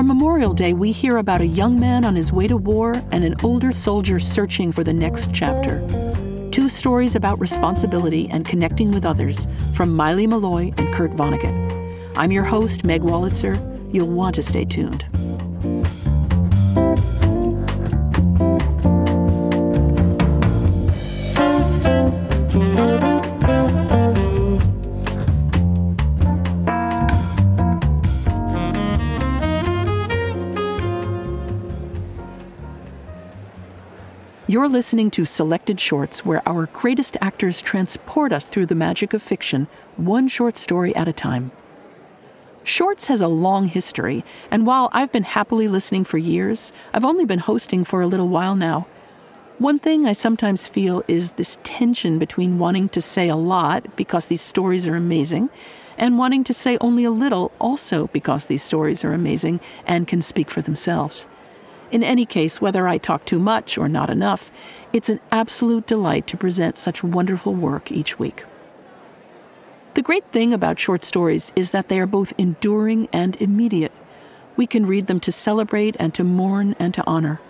For Memorial Day, we hear about a young man on his way to war and an older soldier searching for the next chapter. Two stories about responsibility and connecting with others from Maile Meloy and Kurt Vonnegut. I'm your host, Meg Wolitzer. You'll want to stay tuned. You're listening to Selected Shorts, where our greatest actors transport us through the magic of fiction, one short story at a time. Shorts has a long history, and while I've been happily listening for years, I've only been hosting for a little while now. One thing I sometimes feel is this tension between wanting to say a lot because these stories are amazing and wanting to say only a little also because these stories are amazing and can speak for themselves. In any case, whether I talk too much or not enough, it's an absolute delight to present such wonderful work each week. The great thing about short stories is that they are both enduring and immediate. We can read them to celebrate and to mourn and to honor.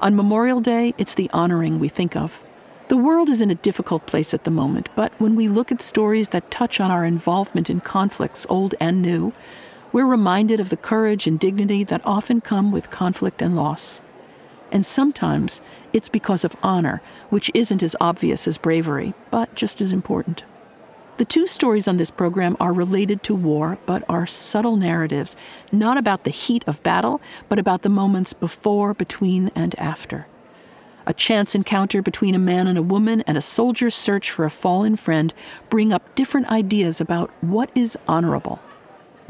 On Memorial Day, it's the honoring we think of. The world is in a difficult place at the moment, but when we look at stories that touch on our involvement in conflicts, old and new, we're reminded of the courage and dignity that often come with conflict and loss. And sometimes it's because of honor, which isn't as obvious as bravery, but just as important. The two stories on this program are related to war, but are subtle narratives, not about the heat of battle, but about the moments before, between, and after. A chance encounter between a man and a woman and a soldier's search for a fallen friend bring up different ideas about what is honorable.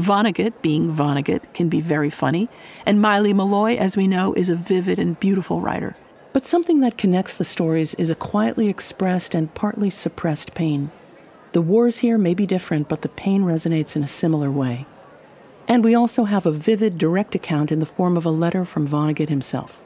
Vonnegut, being Vonnegut, can be very funny, and Maile Meloy, as we know, is a vivid and beautiful writer. But something that connects the stories is a quietly expressed and partly suppressed pain. The wars here may be different, but the pain resonates in a similar way. And we also have a vivid, direct account in the form of a letter from Vonnegut himself.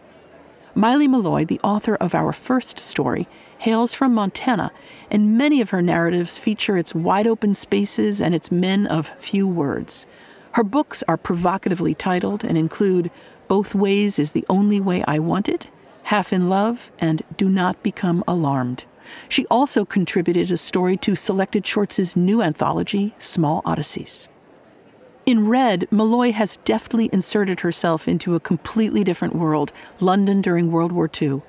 Maile Meloy, the author of our first story, hails from Montana, and many of her narratives feature its wide open spaces and its men of few words. Her books are provocatively titled and include Both Ways is the Only Way I Want It, Half in Love, and Do Not Become Alarmed. She also contributed a story to Selected Shorts' new anthology, Small Odysseys. In Red, Meloy has deftly inserted herself into a completely different world, London during World War II.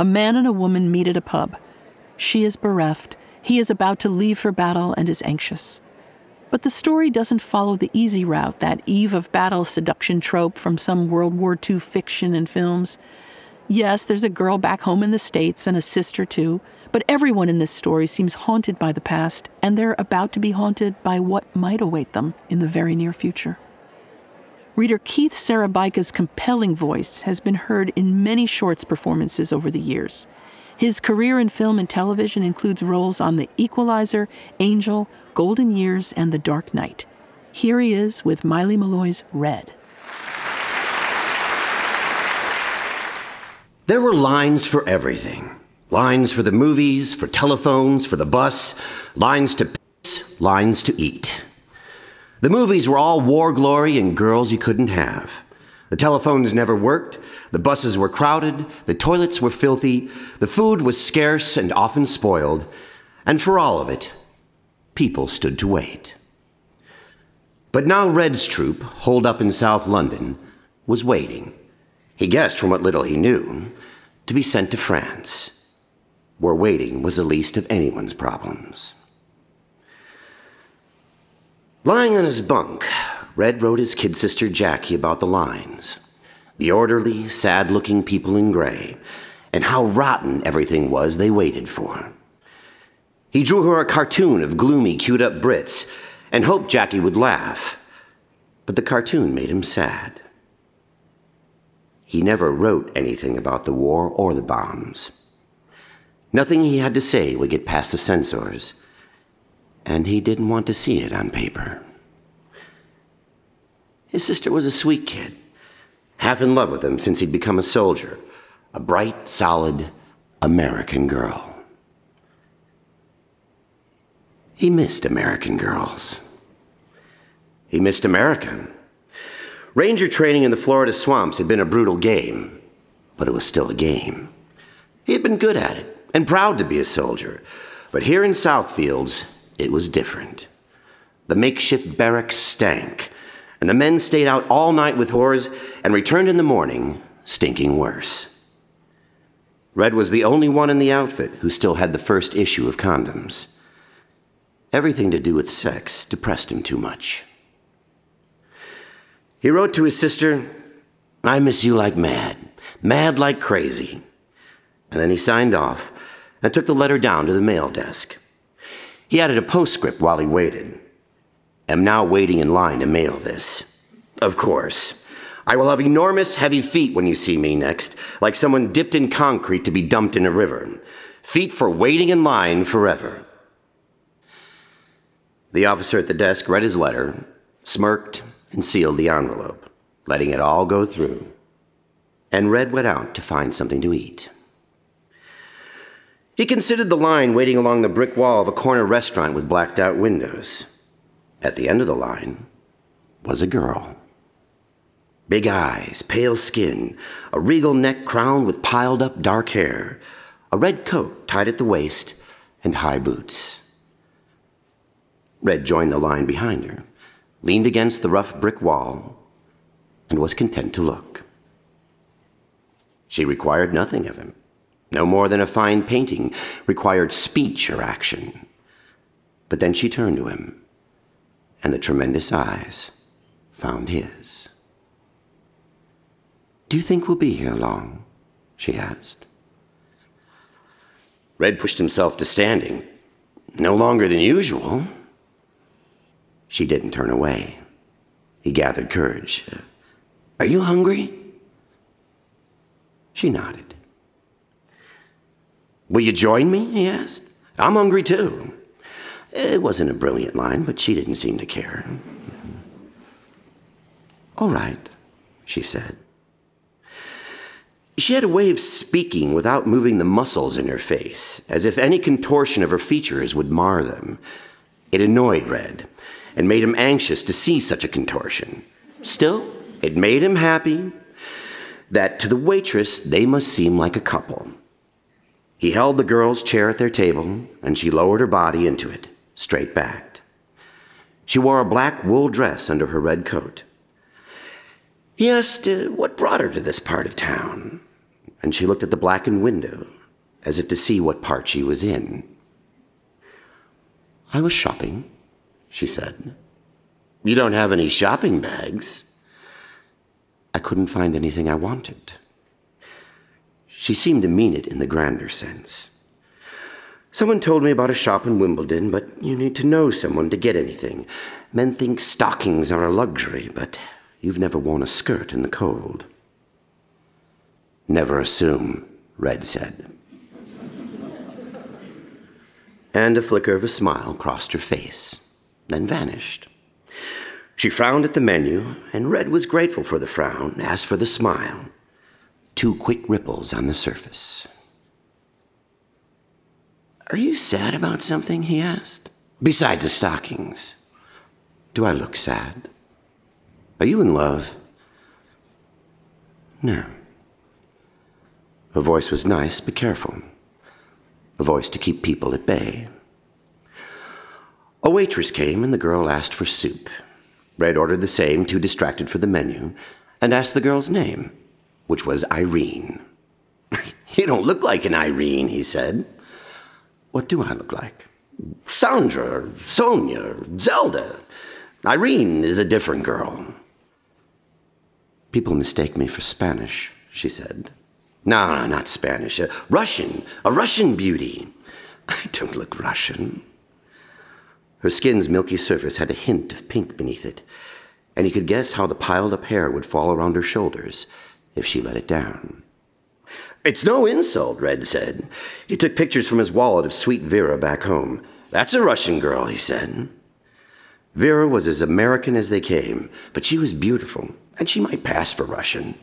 A man and a woman meet at a pub. She is bereft, he is about to leave for battle and is anxious. But the story doesn't follow the easy route, that eve of battle seduction trope from some World War II fiction and films. Yes, there's a girl back home in the States and a sister too, but everyone in this story seems haunted by the past, and they're about to be haunted by what might await them in the very near future. Reader Keith Szarabajka's compelling voice has been heard in many shorts performances over the years. His career in film and television includes roles on The Equalizer, Angel, Golden Years, and The Dark Knight. Here he is with Maile Meloy's Red. There were lines for everything lines for the movies, for telephones, for the bus, lines to piss, lines to eat. The movies were all war glory and girls you couldn't have. The telephones never worked, the buses were crowded, the toilets were filthy, the food was scarce and often spoiled, and for all of it, people stood to wait. But now Red's troop, holed up in South London, was waiting. He guessed from what little he knew to be sent to France, where waiting was the least of anyone's problems. Lying on his bunk, Red wrote his kid sister Jackie about the lines the orderly, sad looking people in gray, and how rotten everything was they waited for. He drew her a cartoon of gloomy, queued up Brits and hoped Jackie would laugh, but the cartoon made him sad. He never wrote anything about the war or the bombs. Nothing he had to say would get past the censors, and he didn't want to see it on paper. His sister was a sweet kid, half in love with him since he'd become a soldier, a bright, solid American girl. He missed American girls. He missed American. Ranger training in the Florida swamps had been a brutal game, but it was still a game. He had been good at it and proud to be a soldier, but here in Southfields, it was different. The makeshift barracks stank, and the men stayed out all night with whores and returned in the morning stinking worse. Red was the only one in the outfit who still had the first issue of condoms. Everything to do with sex depressed him too much. He wrote to his sister, I miss you like mad, mad like crazy. And then he signed off and took the letter down to the mail desk. He added a postscript while he waited. Am now waiting in line to mail this. Of course. I will have enormous heavy feet when you see me next, like someone dipped in concrete to be dumped in a river. Feet for waiting in line forever. The officer at the desk read his letter, smirked, and sealed the envelope, letting it all go through. And Red went out to find something to eat. He considered the line waiting along the brick wall of a corner restaurant with blacked out windows. At the end of the line was a girl. Big eyes, pale skin, a regal neck crowned with piled up dark hair, a red coat tied at the waist, and high boots. Red joined the line behind her leaned against the rough brick wall, and was content to look. She required nothing of him, no more than a fine painting required speech or action. But then she turned to him, and the tremendous eyes found his. Do you think we'll be here long? she asked. Red pushed himself to standing, no longer than usual. She didn't turn away. He gathered courage. Are you hungry? She nodded. Will you join me? he asked. I'm hungry too. It wasn't a brilliant line, but she didn't seem to care. All right, she said. She had a way of speaking without moving the muscles in her face, as if any contortion of her features would mar them. It annoyed Red and made him anxious to see such a contortion. Still, it made him happy that to the waitress they must seem like a couple. He held the girl's chair at their table, and she lowered her body into it, straight backed. She wore a black wool dress under her red coat. He asked uh, what brought her to this part of town, and she looked at the blackened window as if to see what part she was in. I was shopping, she said. You don't have any shopping bags. I couldn't find anything I wanted. She seemed to mean it in the grander sense. Someone told me about a shop in Wimbledon, but you need to know someone to get anything. Men think stockings are a luxury, but you've never worn a skirt in the cold. Never assume, Red said. and a flicker of a smile crossed her face then vanished. She frowned at the menu, and Red was grateful for the frown, as for the smile. Two quick ripples on the surface. Are you sad about something? he asked. Besides the stockings. Do I look sad? Are you in love? No. Her voice was nice but careful. A voice to keep people at bay. A waitress came, and the girl asked for soup. Red ordered the same, too distracted for the menu, and asked the girl's name, which was Irene. you don't look like an Irene, he said. What do I look like? Sandra, Sonia, Zelda. Irene is a different girl. People mistake me for Spanish, she said. No, no, not Spanish. A Russian. A Russian beauty. I don't look Russian. Her skin's milky surface had a hint of pink beneath it, and he could guess how the piled up hair would fall around her shoulders if she let it down. It's no insult, Red said. He took pictures from his wallet of sweet Vera back home. That's a Russian girl, he said. Vera was as American as they came, but she was beautiful, and she might pass for Russian.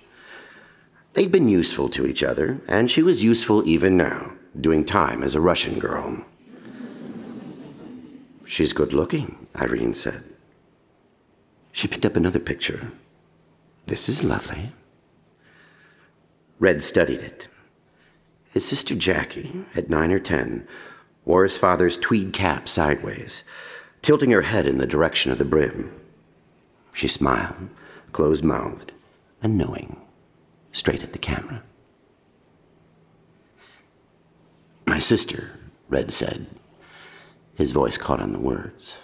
They'd been useful to each other, and she was useful even now, doing time as a Russian girl. She's good looking, Irene said. She picked up another picture. This is lovely. Red studied it. His sister Jackie, at nine or ten, wore his father's tweed cap sideways, tilting her head in the direction of the brim. She smiled, closed mouthed, and knowing, straight at the camera. My sister, Red said. His voice caught on the words.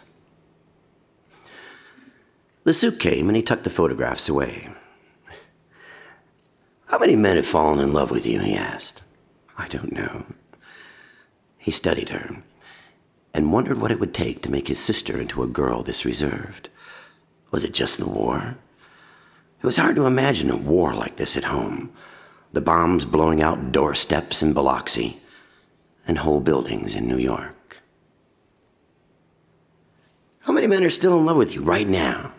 The soup came and he tucked the photographs away. How many men have fallen in love with you? he asked. I don't know. He studied her and wondered what it would take to make his sister into a girl this reserved. Was it just the war? It was hard to imagine a war like this at home. The bombs blowing out doorsteps in Biloxi and whole buildings in New York. How many men are still in love with you right now?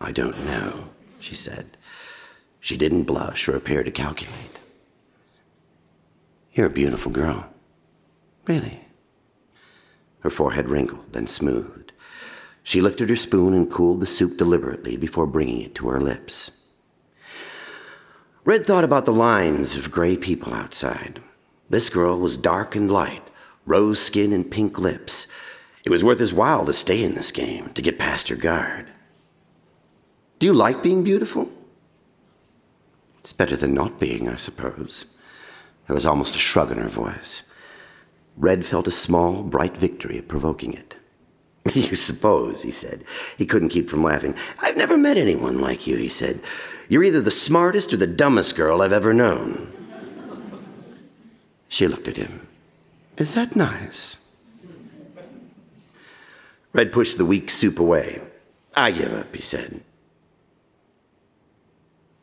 I don't know, she said. She didn't blush or appear to calculate. You're a beautiful girl. Really? Her forehead wrinkled, then smoothed. She lifted her spoon and cooled the soup deliberately before bringing it to her lips. Red thought about the lines of gray people outside. This girl was dark and light, rose skin and pink lips. It was worth his while to stay in this game, to get past her guard. Do you like being beautiful? It's better than not being, I suppose. There was almost a shrug in her voice. Red felt a small, bright victory at provoking it. You suppose, he said. He couldn't keep from laughing. I've never met anyone like you, he said. You're either the smartest or the dumbest girl I've ever known. She looked at him. Is that nice? Red pushed the weak soup away. I give up, he said.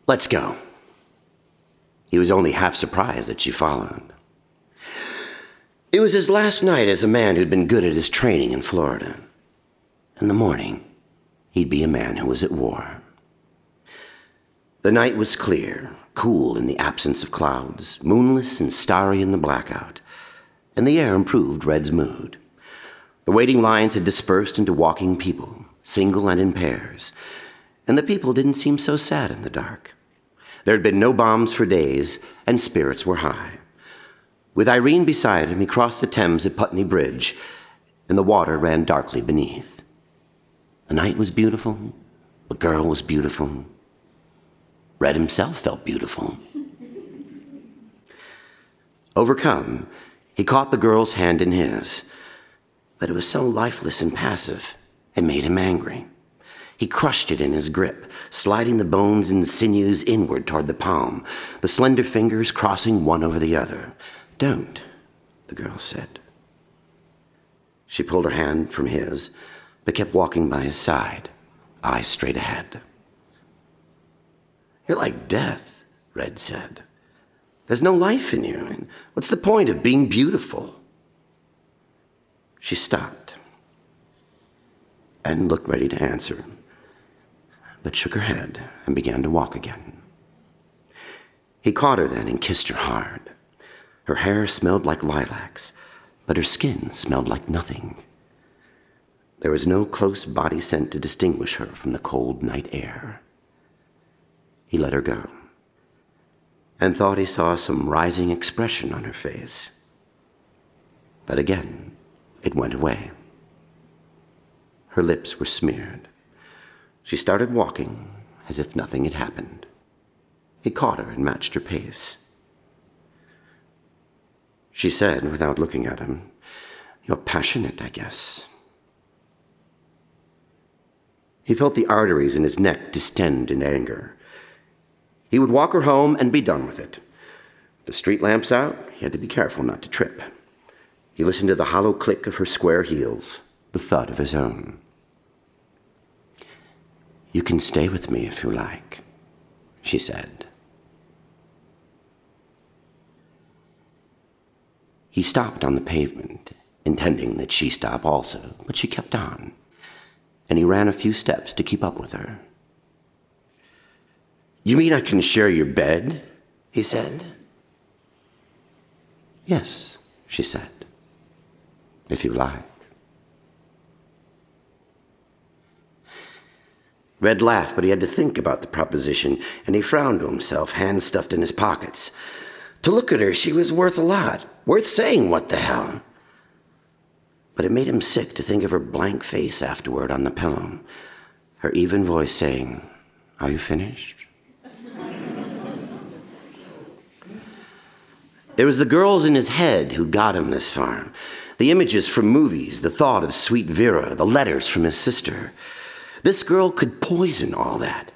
Let's go. He was only half surprised that she followed. It was his last night as a man who'd been good at his training in Florida. In the morning, he'd be a man who was at war. The night was clear, cool in the absence of clouds, moonless and starry in the blackout, and the air improved Red's mood. The waiting lines had dispersed into walking people, single and in pairs, and the people didn't seem so sad in the dark. There had been no bombs for days, and spirits were high. With Irene beside him, he crossed the Thames at Putney Bridge, and the water ran darkly beneath. The night was beautiful, the girl was beautiful. Red himself felt beautiful. Overcome, he caught the girl's hand in his, but it was so lifeless and passive, it made him angry. He crushed it in his grip, sliding the bones and sinews inward toward the palm, the slender fingers crossing one over the other. Don't, the girl said. She pulled her hand from his, but kept walking by his side, eyes straight ahead. You're like death, Red said. There's no life in you. What's the point of being beautiful? She stopped and looked ready to answer but shook her head and began to walk again. He caught her then and kissed her hard. Her hair smelled like lilacs, but her skin smelled like nothing. There was no close body scent to distinguish her from the cold night air. He let her go and thought he saw some rising expression on her face. But again, it went away. Her lips were smeared. She started walking as if nothing had happened. He caught her and matched her pace. She said, without looking at him, You're passionate, I guess. He felt the arteries in his neck distend in anger. He would walk her home and be done with it. The street lamps out, he had to be careful not to trip. He listened to the hollow click of her square heels, the thud of his own. You can stay with me if you like, she said. He stopped on the pavement, intending that she stop also, but she kept on, and he ran a few steps to keep up with her. You mean I can share your bed? he said. Yes, she said, if you like. Red laughed, but he had to think about the proposition, and he frowned to himself, hands stuffed in his pockets. To look at her, she was worth a lot, worth saying what the hell. But it made him sick to think of her blank face afterward on the pillow, her even voice saying, Are you finished? There was the girls in his head who got him this far. The images from movies, the thought of sweet Vera, the letters from his sister. This girl could poison all that.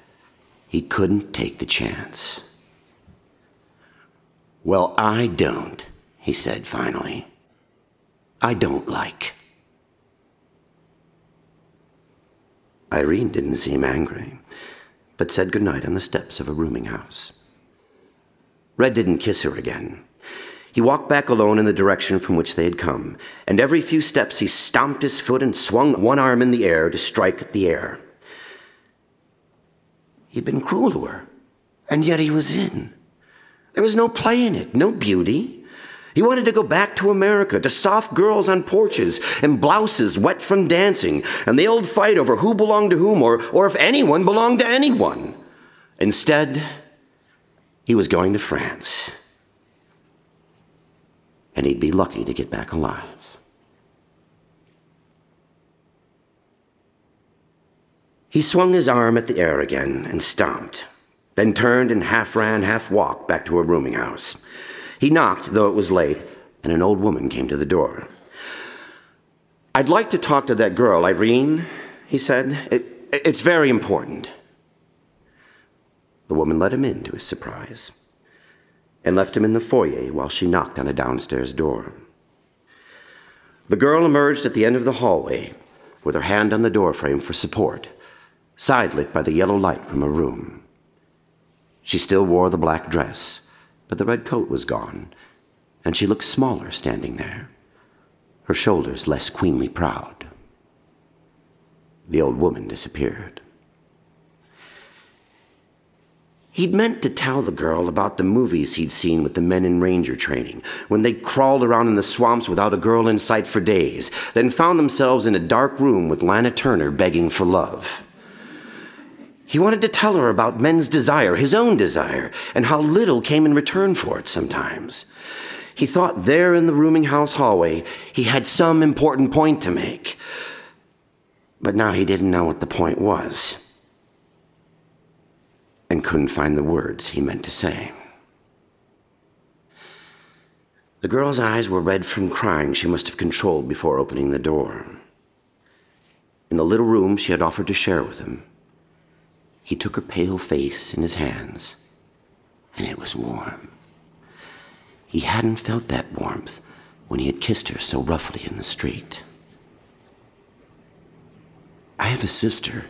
He couldn't take the chance. Well, I don't, he said finally. I don't like. Irene didn't seem angry, but said goodnight on the steps of a rooming house. Red didn't kiss her again. He walked back alone in the direction from which they had come, and every few steps he stomped his foot and swung one arm in the air to strike at the air. He'd been cruel to her, and yet he was in. There was no play in it, no beauty. He wanted to go back to America, to soft girls on porches and blouses wet from dancing, and the old fight over who belonged to whom or, or if anyone belonged to anyone. Instead, he was going to France and he'd be lucky to get back alive. He swung his arm at the air again and stomped, then turned and half ran, half walked back to her rooming house. He knocked, though it was late, and an old woman came to the door. I'd like to talk to that girl, Irene, he said. It, it's very important. The woman let him in to his surprise and left him in the foyer while she knocked on a downstairs door. The girl emerged at the end of the hallway with her hand on the doorframe for support, sidelit by the yellow light from her room. She still wore the black dress, but the red coat was gone, and she looked smaller standing there, her shoulders less queenly proud. The old woman disappeared. He'd meant to tell the girl about the movies he'd seen with the men in ranger training, when they crawled around in the swamps without a girl in sight for days, then found themselves in a dark room with Lana Turner begging for love. He wanted to tell her about men's desire, his own desire, and how little came in return for it sometimes. He thought there in the rooming house hallway he had some important point to make. But now he didn't know what the point was and couldn't find the words he meant to say. The girl's eyes were red from crying she must have controlled before opening the door. In the little room she had offered to share with him, he took her pale face in his hands, and it was warm. He hadn't felt that warmth when he had kissed her so roughly in the street. I have a sister,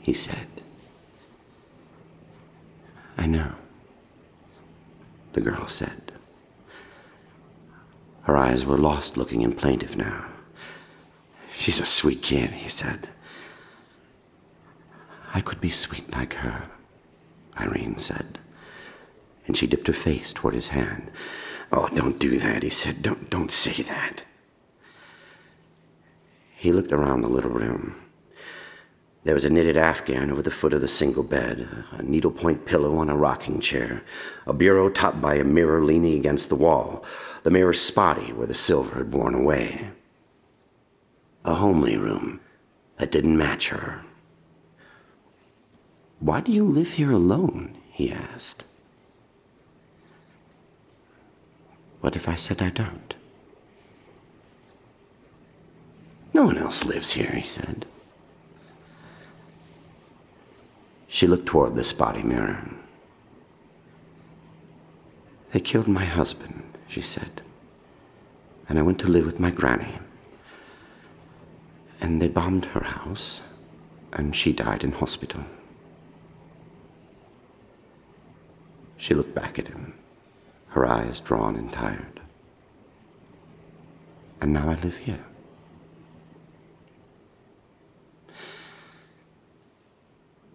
he said. I know, the girl said. Her eyes were lost looking and plaintive now. She's a sweet kid, he said. I could be sweet like her, Irene said. And she dipped her face toward his hand. Oh, don't do that, he said. Don't, don't say that. He looked around the little room. There was a knitted afghan over the foot of the single bed, a needlepoint pillow on a rocking chair, a bureau topped by a mirror leaning against the wall, the mirror spotty where the silver had worn away. A homely room that didn't match her. Why do you live here alone? he asked. What if I said I don't? No one else lives here, he said. She looked toward the spotty mirror. They killed my husband, she said, and I went to live with my granny. And they bombed her house, and she died in hospital. She looked back at him, her eyes drawn and tired. And now I live here.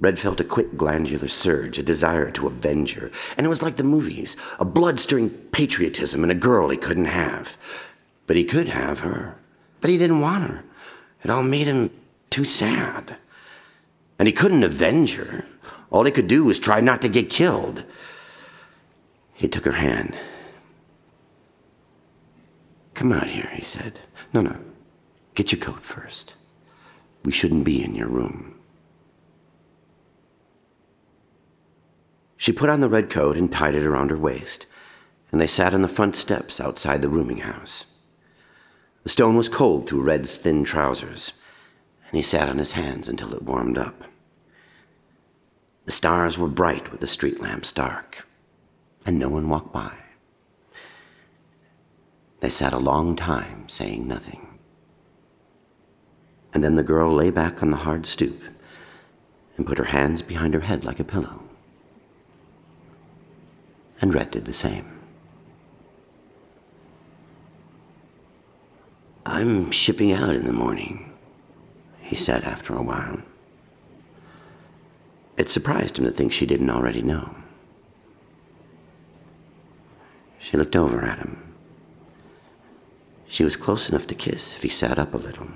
Red felt a quick glandular surge, a desire to avenge her. And it was like the movies a blood stirring patriotism and a girl he couldn't have. But he could have her. But he didn't want her. It all made him too sad. And he couldn't avenge her. All he could do was try not to get killed. He took her hand. Come out here, he said. No, no. Get your coat first. We shouldn't be in your room. She put on the red coat and tied it around her waist, and they sat on the front steps outside the rooming house. The stone was cold through Red's thin trousers, and he sat on his hands until it warmed up. The stars were bright with the street lamps dark, and no one walked by. They sat a long time saying nothing. And then the girl lay back on the hard stoop and put her hands behind her head like a pillow. And Red did the same. I'm shipping out in the morning, he said after a while. It surprised him to think she didn't already know. She looked over at him. She was close enough to kiss if he sat up a little,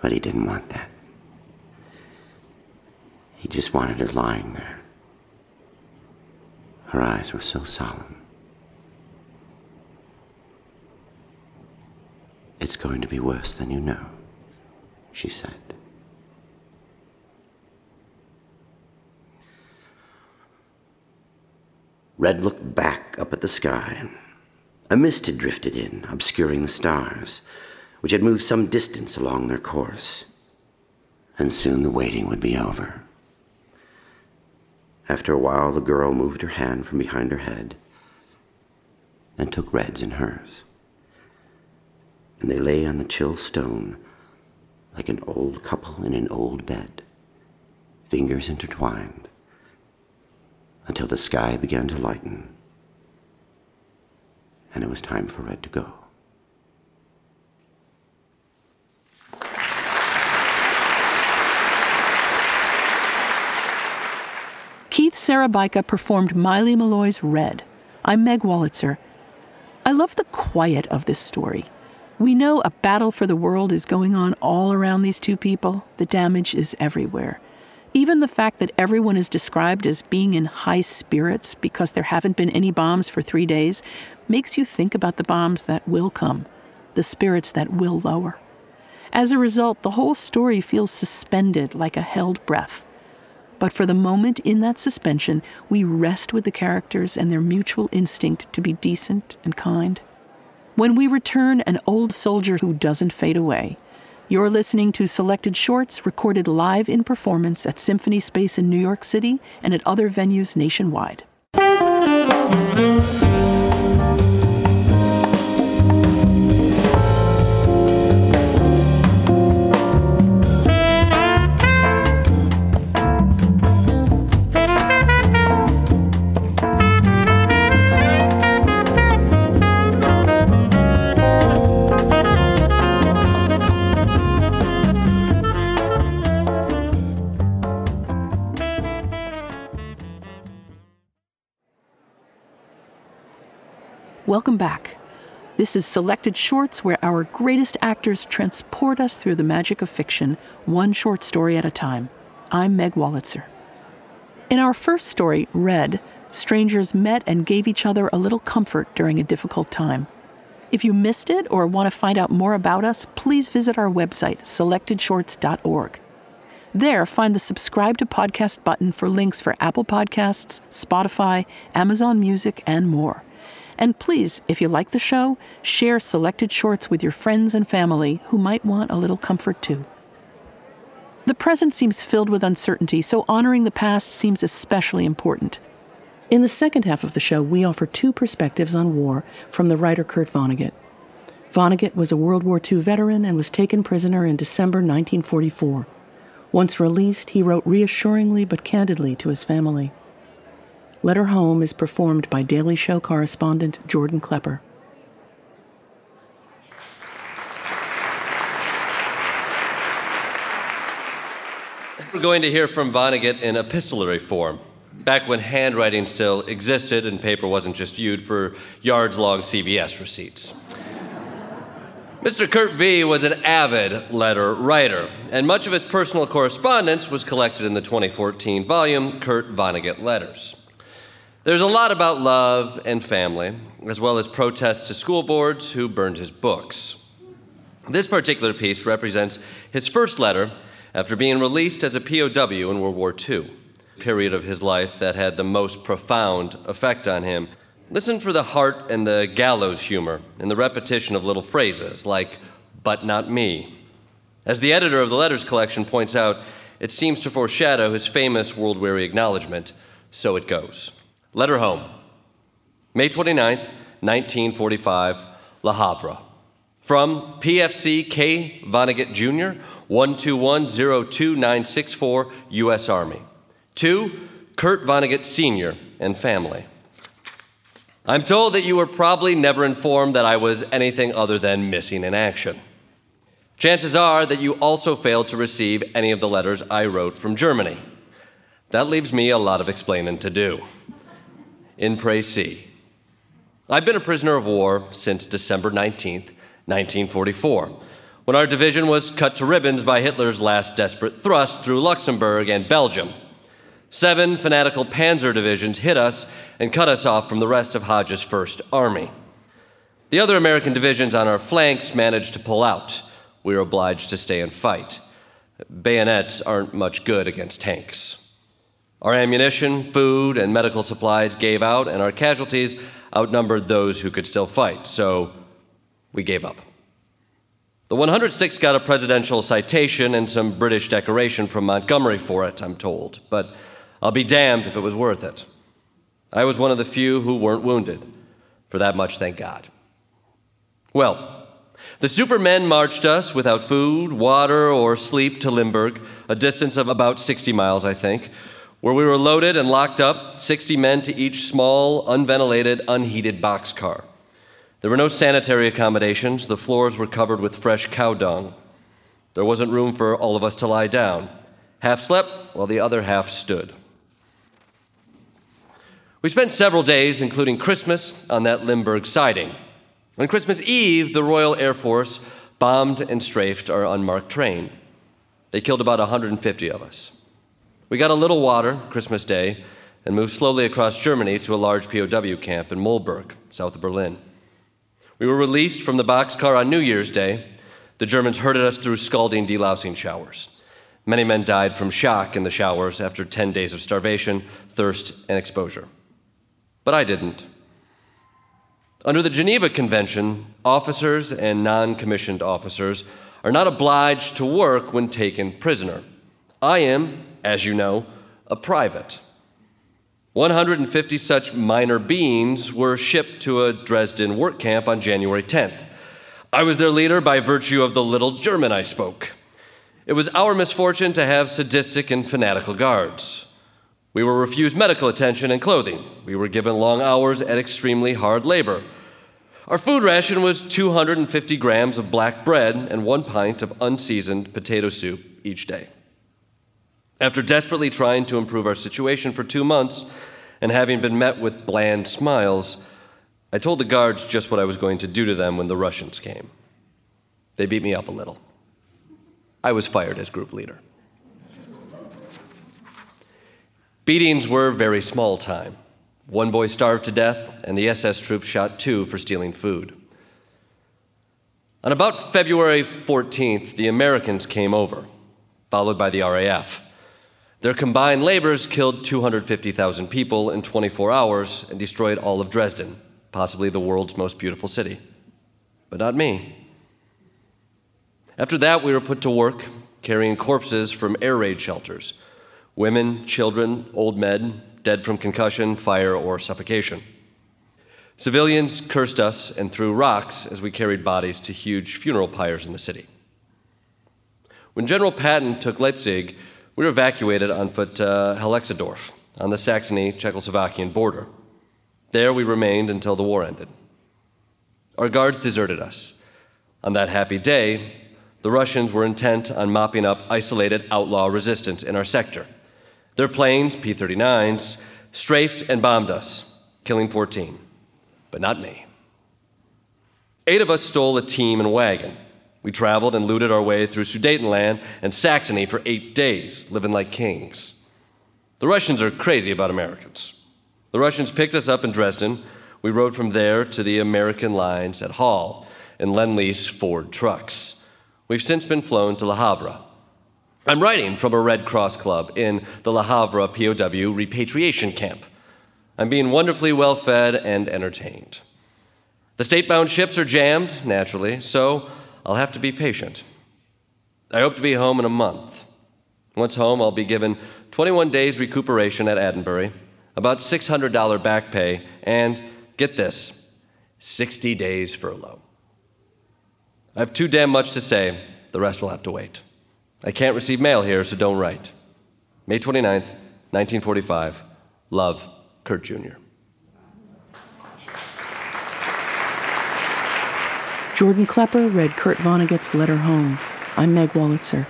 but he didn't want that. He just wanted her lying there. Her eyes were so solemn. It's going to be worse than you know, she said. Red looked back up at the sky. A mist had drifted in, obscuring the stars, which had moved some distance along their course. And soon the waiting would be over. After a while, the girl moved her hand from behind her head and took Red's in hers. And they lay on the chill stone like an old couple in an old bed, fingers intertwined until the sky began to lighten and it was time for Red to go. Keith Szarabajka performed Maile Meloy's Red. I'm Meg Wolitzer. I love the quiet of this story. We know a battle for the world is going on all around these two people. The damage is everywhere. Even the fact that everyone is described as being in high spirits because there haven't been any bombs for three days makes you think about the bombs that will come, the spirits that will lower. As a result, the whole story feels suspended like a held breath. But for the moment in that suspension, we rest with the characters and their mutual instinct to be decent and kind. When we return, an old soldier who doesn't fade away, you're listening to selected shorts recorded live in performance at Symphony Space in New York City and at other venues nationwide. This is Selected Shorts, where our greatest actors transport us through the magic of fiction, one short story at a time. I'm Meg Wolitzer. In our first story, Red, strangers met and gave each other a little comfort during a difficult time. If you missed it or want to find out more about us, please visit our website, selectedshorts.org. There, find the subscribe to podcast button for links for Apple Podcasts, Spotify, Amazon Music, and more. And please, if you like the show, share selected shorts with your friends and family who might want a little comfort too. The present seems filled with uncertainty, so honoring the past seems especially important. In the second half of the show, we offer two perspectives on war from the writer Kurt Vonnegut. Vonnegut was a World War II veteran and was taken prisoner in December 1944. Once released, he wrote reassuringly but candidly to his family. Letter Home is performed by Daily Show correspondent Jordan Klepper. We're going to hear from Vonnegut in epistolary form, back when handwriting still existed and paper wasn't just used for yards long CVS receipts. Mr. Kurt V was an avid letter writer, and much of his personal correspondence was collected in the 2014 volume, Kurt Vonnegut Letters. There's a lot about love and family, as well as protests to school boards who burned his books. This particular piece represents his first letter after being released as a POW in World War II, a period of his life that had the most profound effect on him. Listen for the heart and the gallows humor in the repetition of little phrases like, but not me. As the editor of the letters collection points out, it seems to foreshadow his famous world weary acknowledgement, so it goes. Letter home. May 29th, 1945, Le Havre. From PFC K. Vonnegut Jr., 121-02964, U.S. Army. To Kurt Vonnegut Sr. and family. I'm told that you were probably never informed that I was anything other than missing in action. Chances are that you also failed to receive any of the letters I wrote from Germany. That leaves me a lot of explaining to do. In Précy. I've been a prisoner of war since December 19th, 1944, when our division was cut to ribbons by Hitler's last desperate thrust through Luxembourg and Belgium. Seven fanatical panzer divisions hit us and cut us off from the rest of Hodges' First Army. The other American divisions on our flanks managed to pull out. We were obliged to stay and fight. Bayonets aren't much good against tanks. Our ammunition, food, and medical supplies gave out, and our casualties outnumbered those who could still fight, so we gave up. The 106th got a presidential citation and some British decoration from Montgomery for it, I'm told, but I'll be damned if it was worth it. I was one of the few who weren't wounded. For that much, thank God. Well, the supermen marched us without food, water, or sleep to Limburg, a distance of about 60 miles, I think, where we were loaded and locked up, 60 men to each small, unventilated, unheated boxcar. There were no sanitary accommodations. The floors were covered with fresh cow dung. There wasn't room for all of us to lie down. Half slept while the other half stood. We spent several days, including Christmas, on that Limburg siding. On Christmas Eve, the Royal Air Force bombed and strafed our unmarked train. They killed about 150 of us. We got a little water Christmas Day and moved slowly across Germany to a large POW camp in Mollberg, south of Berlin. We were released from the boxcar on New Year's Day. The Germans herded us through scalding, delousing showers. Many men died from shock in the showers after 10 days of starvation, thirst, and exposure but I didn't. Under the Geneva Convention, officers and non commissioned officers are not obliged to work when taken prisoner. I am, as you know, a private. 150 such minor beings were shipped to a Dresden work camp on January 10th. I was their leader by virtue of the little German I spoke. It was our misfortune to have sadistic and fanatical guards. We were refused medical attention and clothing. We were given long hours at extremely hard labor. Our food ration was 250 grams of black bread and one pint of unseasoned potato soup each day. After desperately trying to improve our situation for two months and having been met with bland smiles, I told the guards just what I was going to do to them when the Russians came. They beat me up a little. I was fired as group leader. Beatings were very small time. One boy starved to death, and the SS troops shot two for stealing food. On about February 14th, the Americans came over, followed by the RAF. Their combined labors killed 250,000 people in 24 hours and destroyed all of Dresden, possibly the world's most beautiful city. But not me. After that, we were put to work carrying corpses from air raid shelters women, children, old men, dead from concussion, fire, or suffocation. Civilians cursed us and threw rocks as we carried bodies to huge funeral pyres in the city. When General Patton took Leipzig, we were evacuated on foot uh, to Hellexdorf on the Saxony Czechoslovakian border. There we remained until the war ended. Our guards deserted us. On that happy day, the Russians were intent on mopping up isolated outlaw resistance in our sector. Their planes, P 39s, strafed and bombed us, killing 14, but not me. Eight of us stole a team and wagon. We traveled and looted our way through Sudetenland and Saxony for eight days, living like kings. The Russians are crazy about Americans. The Russians picked us up in Dresden. We rode from there to the American lines at Halle in Lend-Lease Ford trucks. We've since been flown to Le Havre. I'm writing from a Red Cross club in the Le Havre POW repatriation camp. I'm being wonderfully well fed and entertained. The state bound ships are jammed, naturally, so I'll have to be patient. I hope to be home in a month. Once home, I'll be given 21 days recuperation at Atterbury, about $600 back pay, and get this 60 days furlough. I have too damn much to say, the rest will have to wait. I can't receive mail here, so don't write. May 29th, 1945. Love, Kurt Jr. Jordan Klepper read Kurt Vonnegut's letter home. I'm Meg Wolitzer.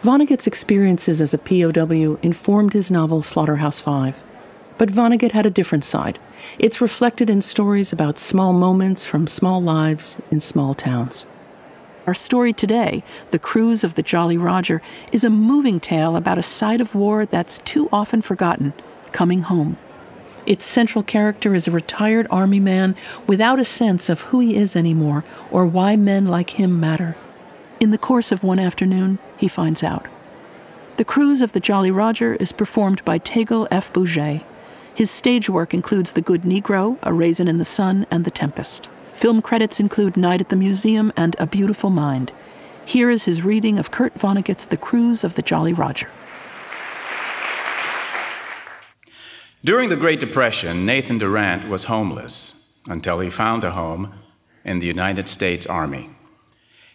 Vonnegut's experiences as a POW informed his novel Slaughterhouse Five. But Vonnegut had a different side. It's reflected in stories about small moments from small lives in small towns. Our story today, The Cruise of the Jolly Roger, is a moving tale about a side of war that's too often forgotten coming home. Its central character is a retired army man without a sense of who he is anymore or why men like him matter. In the course of one afternoon, he finds out. The Cruise of the Jolly Roger is performed by Teagle F. Bougere. His stage work includes The Good Negro, A Raisin in the Sun, and The Tempest. Film credits include Night at the Museum and A Beautiful Mind. Here is his reading of Kurt Vonnegut's The Cruise of the Jolly Roger. During the Great Depression, Nathan Durant was homeless until he found a home in the United States Army.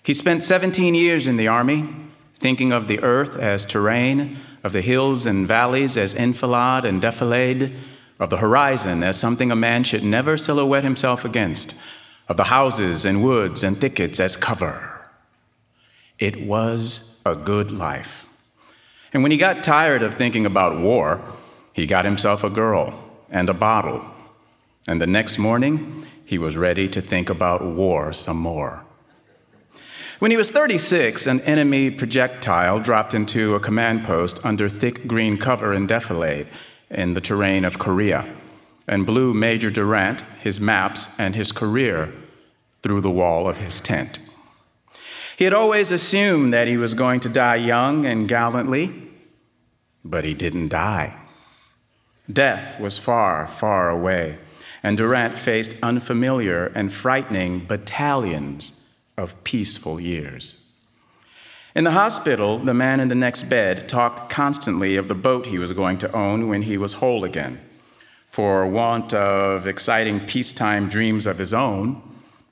He spent 17 years in the Army, thinking of the earth as terrain, of the hills and valleys as enfilade and defilade, of the horizon as something a man should never silhouette himself against, of the houses and woods and thickets as cover. It was a good life. And when he got tired of thinking about war, he got himself a girl and a bottle. And the next morning, he was ready to think about war some more. When he was 36, an enemy projectile dropped into a command post under thick green cover and defilade in the terrain of Korea and blew Major Durant, his maps, and his career through the wall of his tent. He had always assumed that he was going to die young and gallantly, but he didn't die. Death was far, far away, and Durant faced unfamiliar and frightening battalions of peaceful years. In the hospital, the man in the next bed talked constantly of the boat he was going to own when he was whole again. For want of exciting peacetime dreams of his own,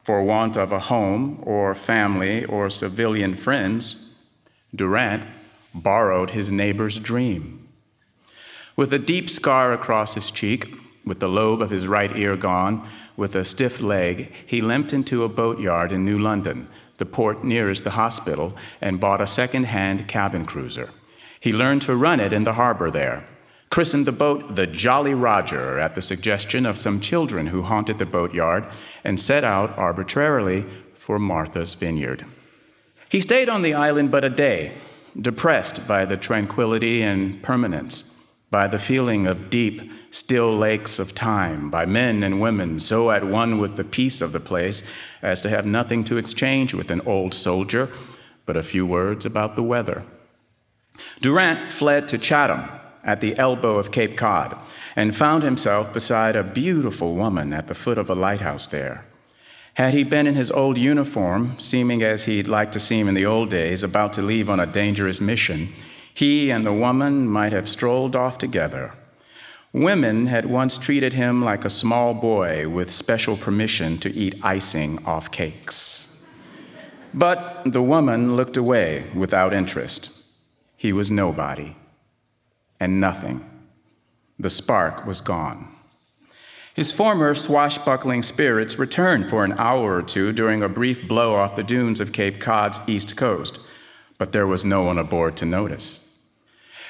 for want of a home or family or civilian friends, Durant borrowed his neighbor's dream. With a deep scar across his cheek, with the lobe of his right ear gone, with a stiff leg, he limped into a boatyard in New London, the port nearest the hospital, and bought a second hand cabin cruiser. He learned to run it in the harbor there, christened the boat the Jolly Roger at the suggestion of some children who haunted the boatyard, and set out arbitrarily for Martha's Vineyard. He stayed on the island but a day, depressed by the tranquility and permanence, by the feeling of deep, still lakes of time, by men and women so at one with the peace of the place as to have nothing to exchange with an old soldier but a few words about the weather. Durant fled to Chatham at the elbow of Cape Cod and found himself beside a beautiful woman at the foot of a lighthouse there. Had he been in his old uniform, seeming as he'd like to seem in the old days, about to leave on a dangerous mission, he and the woman might have strolled off together. Women had once treated him like a small boy with special permission to eat icing off cakes. But the woman looked away without interest. He was nobody and nothing. The spark was gone. His former swashbuckling spirits returned for an hour or two during a brief blow off the dunes of Cape Cod's east coast, but there was no one aboard to notice.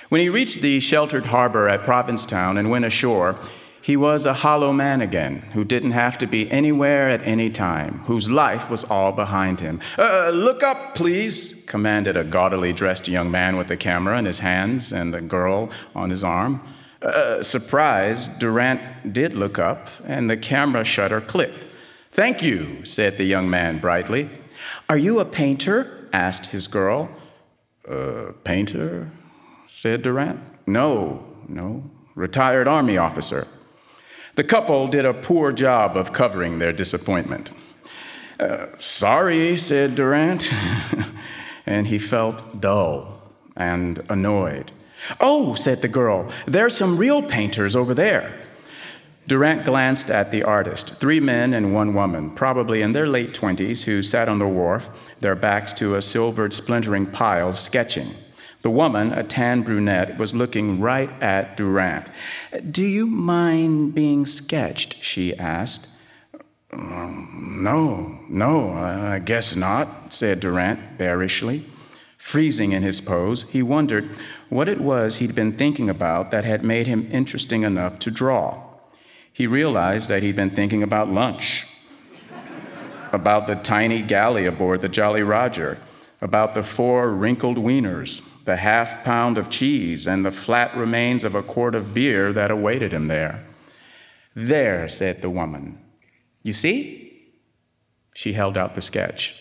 When he reached the sheltered harbor at Provincetown and went ashore, He was a hollow man again, who didn't have to be anywhere at any time, whose life was all behind him. Uh, look up, please, commanded a gaudily dressed young man with a camera in his hands and a girl on his arm. Uh, surprised, Durant did look up, and the camera shutter clicked. Thank you, said the young man brightly. Are you a painter? asked his girl. Uh, painter? Said Durant. No, no, retired Army officer. The couple did a poor job of covering their disappointment. Uh, sorry, said Durant, and he felt dull and annoyed. Oh, said the girl, there's some real painters over there. Durant glanced at the artist, three men and one woman, probably in their late 20s, who sat on the wharf, their backs to a silvered splintering pile, sketching. The woman, a tan brunette, was looking right at Durant. Do you mind being sketched? she asked. Um, no, no, I guess not, said Durant bearishly. Freezing in his pose, he wondered what it was he'd been thinking about that had made him interesting enough to draw. He realized that he'd been thinking about lunch, about the tiny galley aboard the Jolly Roger, about the four wrinkled wieners, the half pound of cheese, and the flat remains of a quart of beer that awaited him there. There, said the woman. You see? She held out the sketch.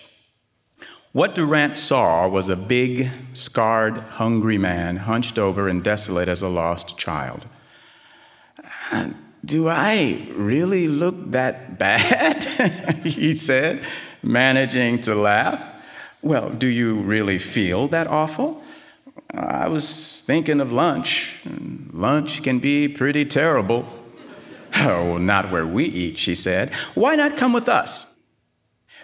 What Durant saw was a big, scarred, hungry man hunched over and desolate as a lost child. Do I really look that bad? he said, managing to laugh. Well, do you really feel that awful? I was thinking of lunch. Lunch can be pretty terrible. Oh, not where we eat, she said. Why not come with us?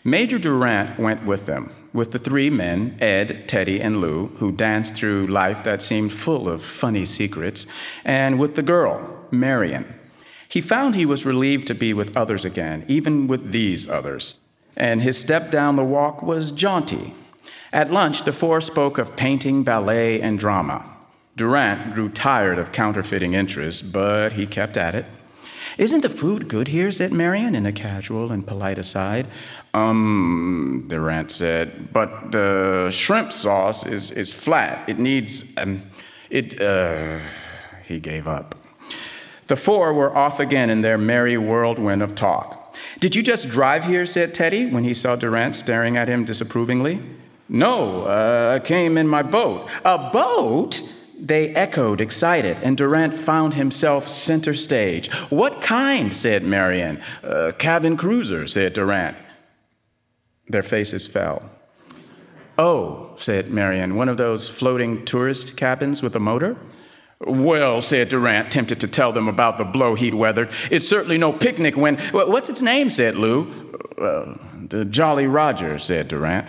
Major Durant went with them, with the three men, Ed, Teddy, and Lou, who danced through life that seemed full of funny secrets, and with the girl, Marion. He found he was relieved to be with others again, even with these others. And his step down the walk was jaunty, at lunch, the four spoke of painting, ballet, and drama. Durant grew tired of counterfeiting interest, but he kept at it. Isn't the food good here? said Marion in a casual and polite aside. Um, Durant said, but the shrimp sauce is, is flat. It needs, um, it, uh, he gave up. The four were off again in their merry whirlwind of talk. Did you just drive here? said Teddy when he saw Durant staring at him disapprovingly. No, uh, I came in my boat. A boat? They echoed, excited, and Durant found himself center stage. What kind? said Marion. Uh, cabin cruiser, said Durant. Their faces fell. Oh, said Marion, one of those floating tourist cabins with a motor? Well, said Durant, tempted to tell them about the blow he'd weathered. It's certainly no picnic when. What's its name? said Lou. Uh, the Jolly Roger, said Durant.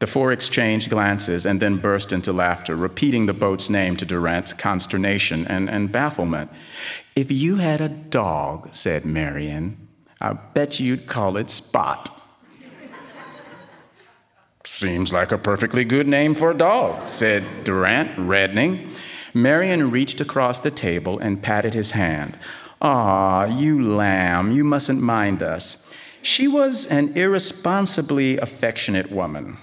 The four exchanged glances and then burst into laughter, repeating the boat's name to Durant's consternation and, and bafflement. If you had a dog, said Marion, I bet you'd call it Spot. Seems like a perfectly good name for a dog, said Durant, reddening. Marion reached across the table and patted his hand. Ah, you lamb, you mustn't mind us. She was an irresponsibly affectionate woman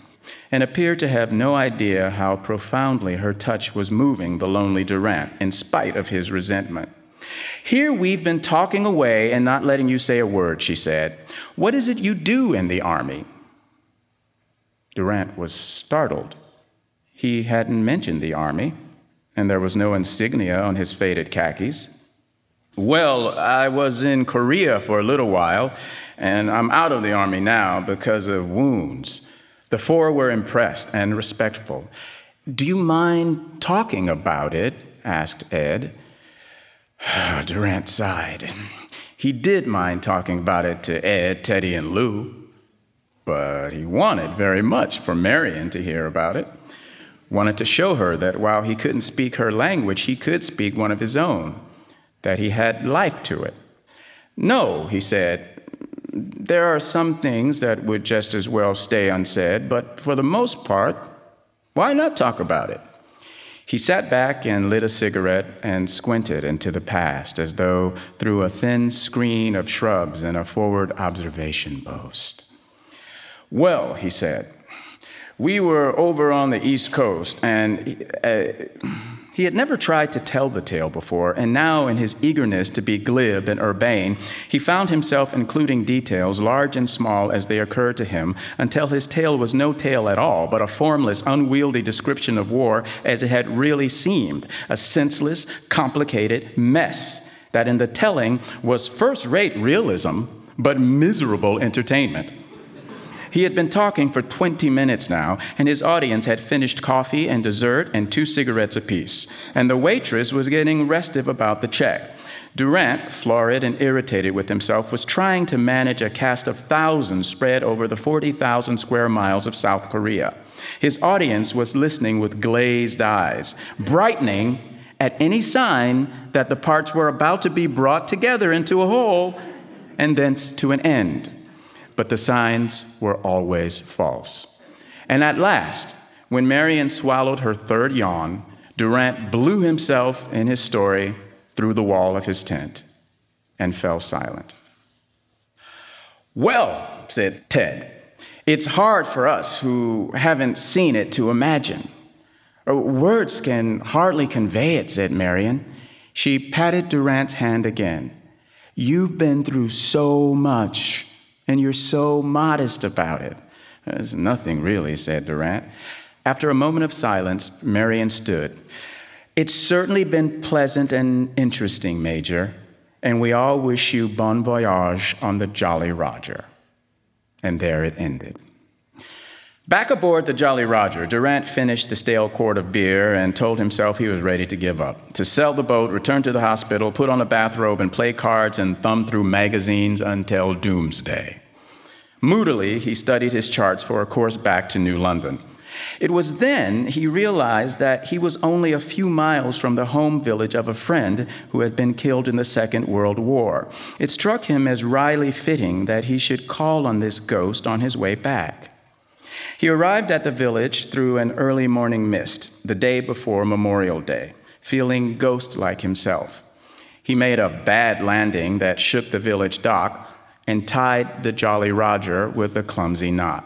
and appeared to have no idea how profoundly her touch was moving the lonely Durant, in spite of his resentment. Here we've been talking away and not letting you say a word, she said. What is it you do in the army? Durant was startled. He hadn't mentioned the army, and there was no insignia on his faded khakis. Well, I was in Korea for a little while, and I'm out of the army now because of wounds. The four were impressed and respectful. Do you mind talking about it? asked Ed. Durant sighed. He did mind talking about it to Ed, Teddy, and Lou, but he wanted very much for Marion to hear about it. Wanted to show her that while he couldn't speak her language, he could speak one of his own, that he had life to it. No, he said, there are some things that would just as well stay unsaid, but for the most part, why not talk about it? He sat back and lit a cigarette and squinted into the past as though through a thin screen of shrubs in a forward observation post. Well, he said, we were over on the East Coast and. Uh, he had never tried to tell the tale before, and now, in his eagerness to be glib and urbane, he found himself including details, large and small as they occurred to him, until his tale was no tale at all, but a formless, unwieldy description of war as it had really seemed a senseless, complicated mess that in the telling was first rate realism, but miserable entertainment. He had been talking for 20 minutes now, and his audience had finished coffee and dessert and two cigarettes apiece. And the waitress was getting restive about the check. Durant, florid and irritated with himself, was trying to manage a cast of thousands spread over the 40,000 square miles of South Korea. His audience was listening with glazed eyes, brightening at any sign that the parts were about to be brought together into a whole and thence to an end but the signs were always false. And at last, when Marion swallowed her third yawn, Durant blew himself in his story through the wall of his tent and fell silent. Well, said Ted, it's hard for us who haven't seen it to imagine. Uh, words can hardly convey it, said Marion. She patted Durant's hand again. You've been through so much and you're so modest about it. There's nothing really, said Durant. After a moment of silence, Marion stood. It's certainly been pleasant and interesting, Major, and we all wish you bon voyage on the Jolly Roger. And there it ended. Back aboard the Jolly Roger, Durant finished the stale quart of beer and told himself he was ready to give up, to sell the boat, return to the hospital, put on a bathrobe, and play cards and thumb through magazines until doomsday. Moodily, he studied his charts for a course back to New London. It was then he realized that he was only a few miles from the home village of a friend who had been killed in the Second World War. It struck him as wryly fitting that he should call on this ghost on his way back. He arrived at the village through an early morning mist, the day before Memorial Day, feeling ghost like himself. He made a bad landing that shook the village dock, and tied the Jolly Roger with a clumsy knot.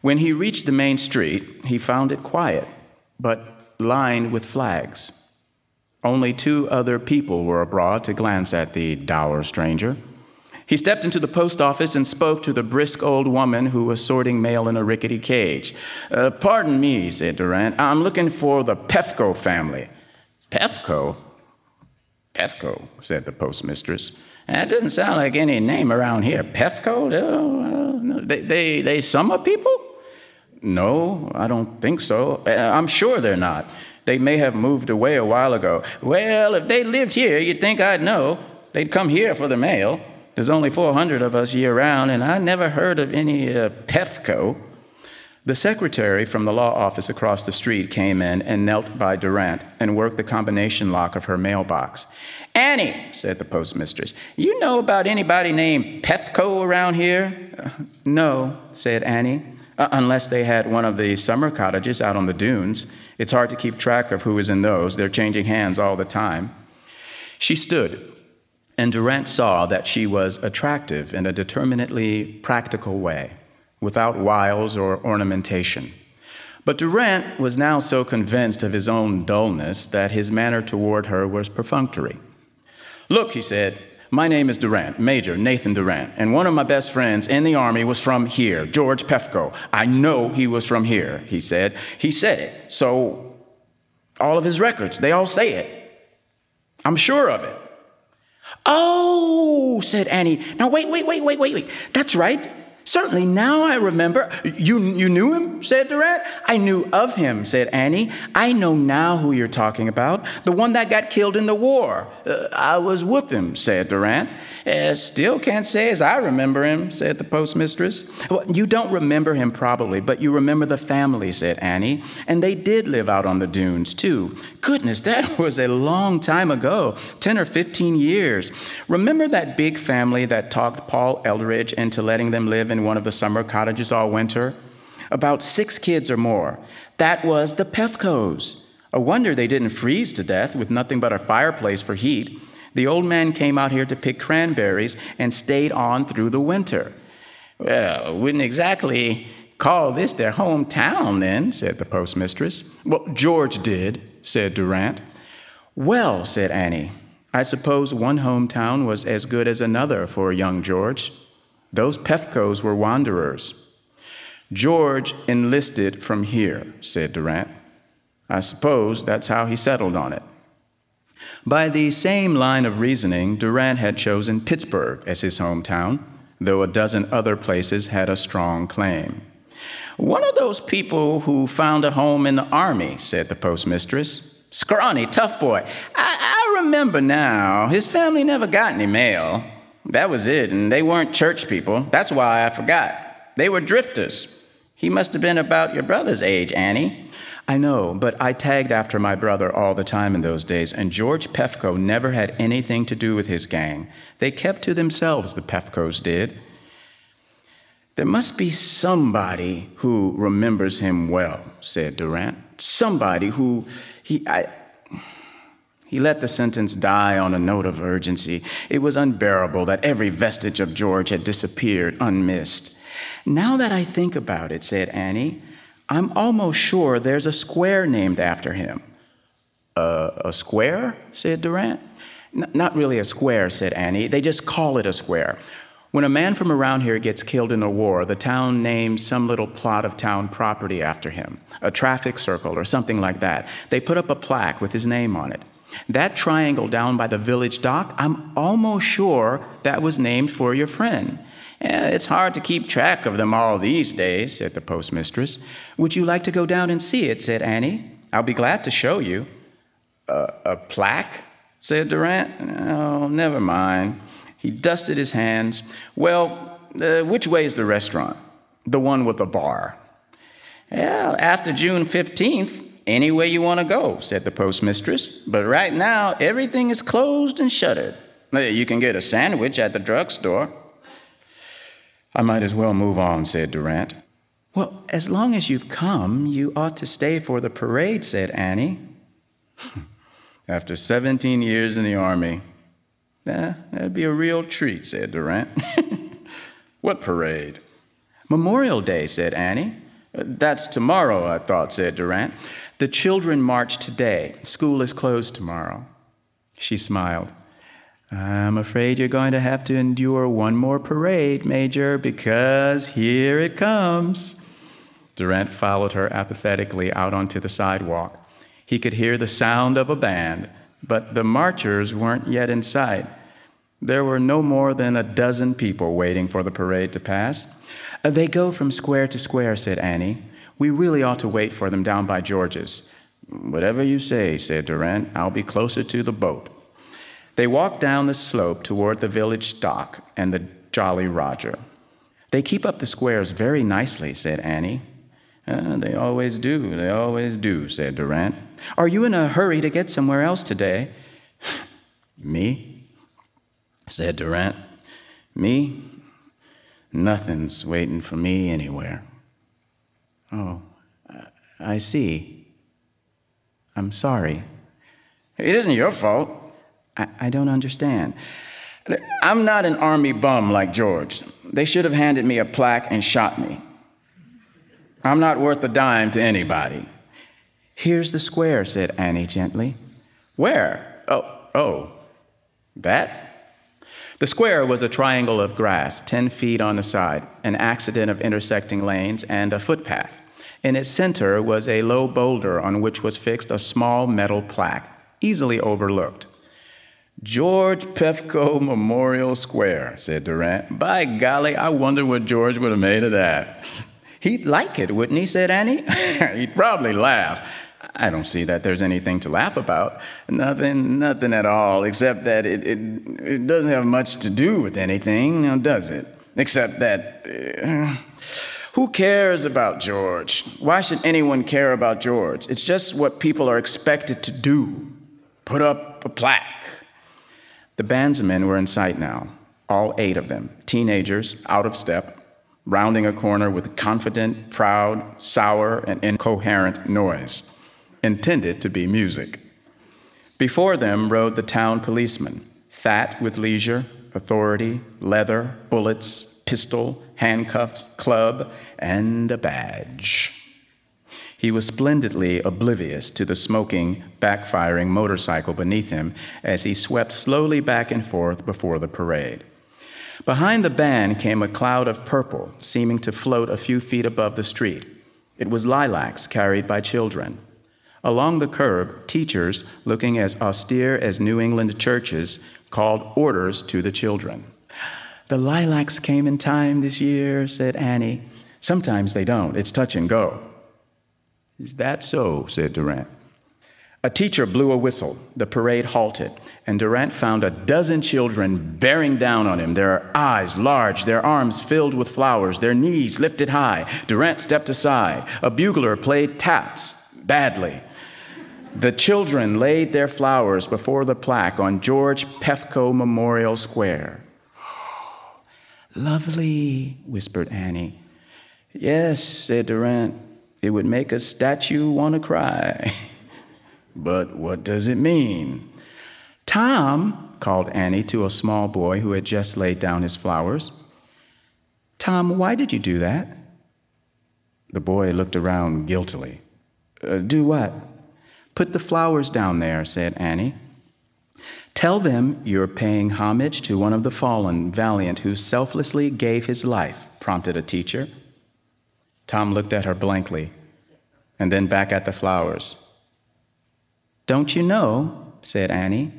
When he reached the main street, he found it quiet, but lined with flags. Only two other people were abroad to glance at the dour stranger. He stepped into the post office and spoke to the brisk old woman who was sorting mail in a rickety cage. Uh, pardon me, said Durant. I'm looking for the Pefko family. Pefko? Pefko, said the postmistress. That doesn't sound like any name around here. Pefko? Uh, they, they, they summer people? No, I don't think so. Uh, I'm sure they're not. They may have moved away a while ago. Well, if they lived here, you'd think I'd know. They'd come here for the mail. There's only 400 of us year round, and I never heard of any uh, Pefko. The secretary from the law office across the street came in and knelt by Durant and worked the combination lock of her mailbox. Annie, said the postmistress, you know about anybody named Pefko around here? Uh, no, said Annie, uh, unless they had one of the summer cottages out on the dunes. It's hard to keep track of who is in those, they're changing hands all the time. She stood, and Durant saw that she was attractive in a determinately practical way without wiles or ornamentation. But Durant was now so convinced of his own dullness that his manner toward her was perfunctory. Look, he said, my name is Durant, Major Nathan Durant, and one of my best friends in the Army was from here, George Pefko. I know he was from here, he said. He said it. So, all of his records, they all say it. I'm sure of it. Oh, said Annie. Now, wait, wait, wait, wait, wait, wait. That's right. Certainly, now I remember. You, you knew him, said Durant. I knew of him, said Annie. I know now who you're talking about. The one that got killed in the war. Uh, I was with him, said Durant. Uh, still can't say as I remember him, said the postmistress. Well, you don't remember him probably, but you remember the family, said Annie. And they did live out on the dunes, too. Goodness, that was a long time ago 10 or 15 years. Remember that big family that talked Paul Eldridge into letting them live in one of the summer cottages all winter? About six kids or more. That was the Pefkos. A wonder they didn't freeze to death with nothing but a fireplace for heat. The old man came out here to pick cranberries and stayed on through the winter. Well, wouldn't exactly call this their hometown then, said the postmistress. Well, George did, said Durant. Well, said Annie, I suppose one hometown was as good as another for young George. Those Pefkos were wanderers. George enlisted from here, said Durant. I suppose that's how he settled on it. By the same line of reasoning, Durant had chosen Pittsburgh as his hometown, though a dozen other places had a strong claim. One of those people who found a home in the army, said the postmistress. Scrawny, tough boy. I, I remember now. His family never got any mail. That was it, and they weren't church people. That's why I forgot. They were drifters. He must have been about your brother's age, Annie. I know, but I tagged after my brother all the time in those days, and George Pefko never had anything to do with his gang. They kept to themselves, the Pefkos did. There must be somebody who remembers him well, said Durant. Somebody who he I, he let the sentence die on a note of urgency. It was unbearable that every vestige of George had disappeared unmissed. Now that I think about it, said Annie, I'm almost sure there's a square named after him. Uh, a square? said Durant. N- not really a square, said Annie. They just call it a square. When a man from around here gets killed in a war, the town names some little plot of town property after him, a traffic circle or something like that. They put up a plaque with his name on it. That triangle down by the village dock, I'm almost sure that was named for your friend. Yeah, it's hard to keep track of them all these days, said the postmistress. Would you like to go down and see it? said Annie. I'll be glad to show you. Uh, a plaque? said Durant. Oh, never mind. He dusted his hands. Well, uh, which way is the restaurant? The one with the bar. Well, after June 15th, any way you want to go, said the postmistress. But right now, everything is closed and shuttered. You can get a sandwich at the drugstore. I might as well move on, said Durant. Well, as long as you've come, you ought to stay for the parade, said Annie. After 17 years in the Army, Eh, that'd be a real treat, said Durant. what parade? Memorial Day, said Annie. That's tomorrow, I thought, said Durant. The children march today. School is closed tomorrow. She smiled. I'm afraid you're going to have to endure one more parade, Major, because here it comes. Durant followed her apathetically out onto the sidewalk. He could hear the sound of a band but the marchers weren't yet in sight. There were no more than a dozen people waiting for the parade to pass. They go from square to square, said Annie. We really ought to wait for them down by George's. Whatever you say, said Durant. I'll be closer to the boat. They walked down the slope toward the village dock and the Jolly Roger. They keep up the squares very nicely, said Annie. Uh, they always do, they always do, said Durant. Are you in a hurry to get somewhere else today? Me? said Durant. Me? Nothing's waiting for me anywhere. Oh, I see. I'm sorry. It isn't your fault. I, I don't understand. I'm not an army bum like George. They should have handed me a plaque and shot me. I'm not worth a dime to anybody. Here's the square, said Annie gently. Where? Oh, oh, that? The square was a triangle of grass, 10 feet on the side, an accident of intersecting lanes, and a footpath. In its center was a low boulder on which was fixed a small metal plaque, easily overlooked. George Pefko Memorial Square, said Durant. By golly, I wonder what George would have made of that. He'd like it, wouldn't he? said Annie. He'd probably laugh. I don't see that there's anything to laugh about. Nothing, nothing at all, except that it, it, it doesn't have much to do with anything, now does it? Except that. Uh, who cares about George? Why should anyone care about George? It's just what people are expected to do put up a plaque. The bandsmen were in sight now, all eight of them, teenagers, out of step, rounding a corner with confident, proud, sour, and incoherent noise. intended to be music. Before them rode the town policeman, fat with leisure, authority, leather, bullets, pistol, handcuffs, club, and a badge. He was splendidly oblivious to the smoking, backfiring motorcycle beneath him as he swept slowly back and forth before the parade. Behind the band came a cloud of purple, seeming to float a few feet above the street. It was lilacs carried by children. Along the curb, teachers, looking as austere as New England churches, called orders to the children. The lilacs came in time this year, said Annie. Sometimes they don't, it's touch and go. Is that so? said Durant. A teacher blew a whistle. The parade halted, and Durant found a dozen children bearing down on him, their eyes large, their arms filled with flowers, their knees lifted high. Durant stepped aside. A bugler played taps badly. The children laid their flowers before the plaque on George Pefko Memorial Square. Lovely, whispered Annie. Yes, said Durant. It would make a statue want to cry. but what does it mean? Tom, called Annie to a small boy who had just laid down his flowers. Tom, why did you do that? The boy looked around guiltily. Uh, do what? Put the flowers down there, said Annie. Tell them you're paying homage to one of the fallen, valiant, who selflessly gave his life, prompted a teacher. Tom looked at her blankly and then back at the flowers. Don't you know? said Annie.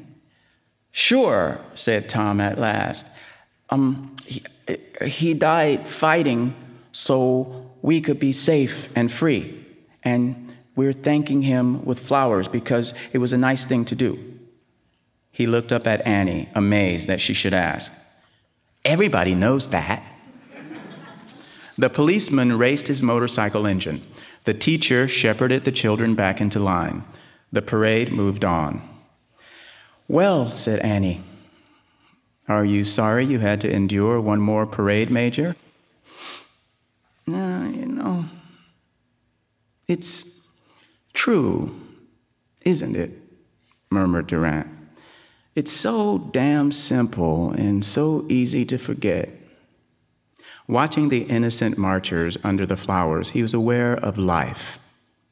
Sure, said Tom at last. Um, he, he died fighting so we could be safe and free. And we're thanking him with flowers because it was a nice thing to do. He looked up at Annie, amazed that she should ask. Everybody knows that. The policeman raced his motorcycle engine. The teacher shepherded the children back into line. The parade moved on. Well, said Annie, are you sorry you had to endure one more parade, Major? No, you know, it's true, isn't it? murmured Durant. It's so damn simple and so easy to forget. Watching the innocent marchers under the flowers, he was aware of life,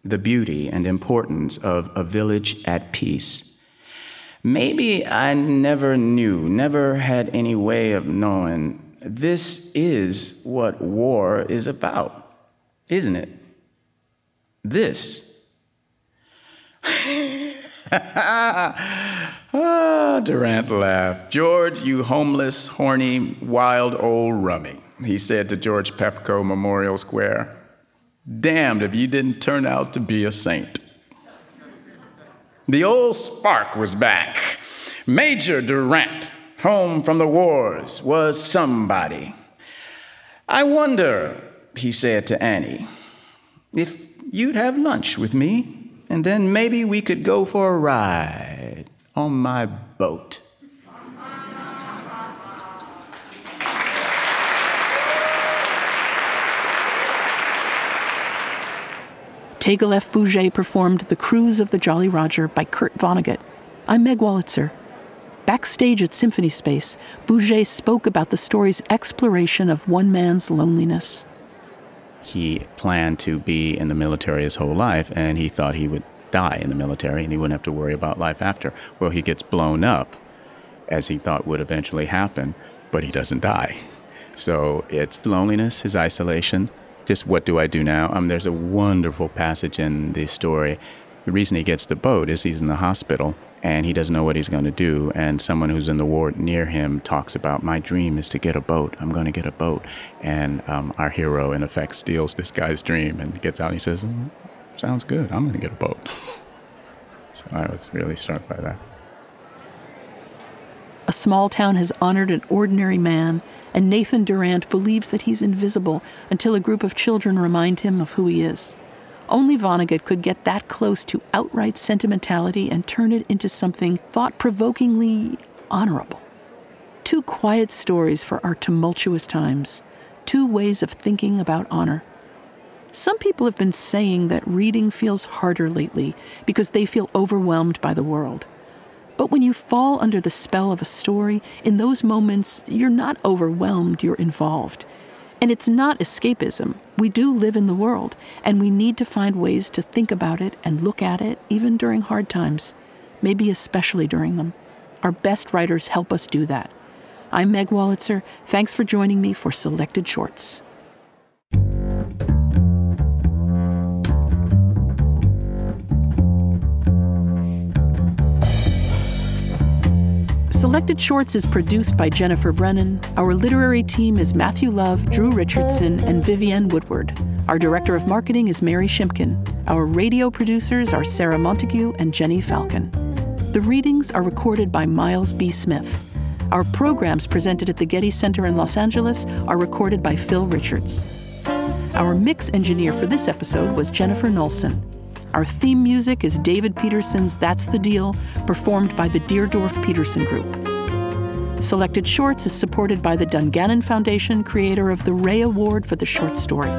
the beauty and importance of a village at peace. Maybe I never knew, never had any way of knowing this is what war is about, isn't it? This. ah, Durant laughed. George, you homeless, horny, wild old rummy he said to George Pefko Memorial Square. Damned if you didn't turn out to be a saint. The old spark was back. Major Durant, home from the wars, was somebody. I wonder, he said to Annie, if you'd have lunch with me, and then maybe we could go for a ride on my boat. Teagle F. Bougere performed The Cruise of the Jolly Roger by Kurt Vonnegut. I'm Meg Wolitzer. Backstage at Symphony Space, Bouget spoke about the story's exploration of one man's loneliness. He planned to be in the military his whole life, and he thought he would die in the military and he wouldn't have to worry about life after. Well, he gets blown up, as he thought would eventually happen, but he doesn't die. So it's loneliness, his isolation, just what do I do now? Um, there's a wonderful passage in the story. The reason he gets the boat is he's in the hospital and he doesn't know what he's going to do. And someone who's in the ward near him talks about, My dream is to get a boat. I'm going to get a boat. And um, our hero, in effect, steals this guy's dream and gets out and he says, well, Sounds good. I'm going to get a boat. so I was really struck by that. A small town has honored an ordinary man and Nathan Durant believes that he's invisible until a group of children remind him of who he is. Only Vonnegut could get that close to outright sentimentality and turn it into something thought provokingly honorable. Two quiet stories for our tumultuous times, two ways of thinking about honor. Some people have been saying that reading feels harder lately because they feel overwhelmed by the world. But when you fall under the spell of a story, in those moments, you're not overwhelmed, you're involved. And it's not escapism. We do live in the world, and we need to find ways to think about it and look at it, even during hard times, maybe especially during them. Our best writers help us do that. I'm Meg Wolitzer. Thanks for joining me for Selected Shorts. Selected Shorts is produced by Jennifer Brennan. Our literary team is Matthew Love, Drew Richardson, and Vivienne Woodward. Our director of marketing is Mary Shimkin. Our radio producers are Sarah Montague and Jenny Falcon. The readings are recorded by Miles B. Smith. Our programs presented at the Getty Center in Los Angeles are recorded by Phil Richards. Our mix engineer for this episode was Jennifer Nolson. Our theme music is David Peterson's That's the Deal, performed by the Deardorff Peterson Group. Selected Shorts is supported by the Dungannon Foundation, creator of the Rea Award for the short story.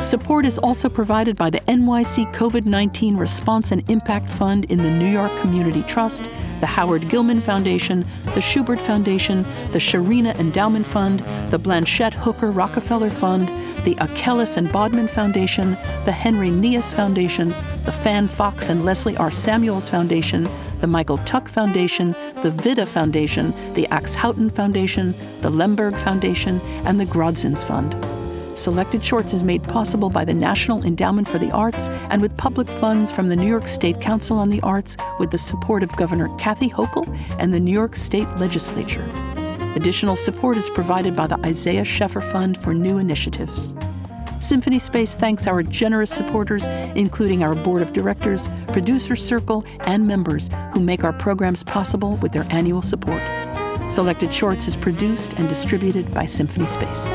Support is also provided by the NYC COVID 19 Response and Impact Fund in the New York Community Trust, the Howard Gilman Foundation, the Shubert Foundation, the Sharina Endowment Fund, the Blanchette Hooker Rockefeller Fund, the Achelis and Bodman Foundation, the Henry Nias Foundation, the Fan Fox and Leslie R. Samuels Foundation, the Michael Tuch Foundation, the Vida Foundation, the Axe Houghton Foundation, the Lemberg Foundation, and the Grodzins Fund. Selected Shorts is made possible by the National Endowment for the Arts and with public funds from the New York State Council on the Arts with the support of Governor Kathy Hochul and the New York State Legislature. Additional support is provided by the Isaiah Sheffer Fund for new initiatives. Symphony Space thanks our generous supporters, including our board of directors, producer circle, and members who make our programs possible with their annual support. Selected Shorts is produced and distributed by Symphony Space.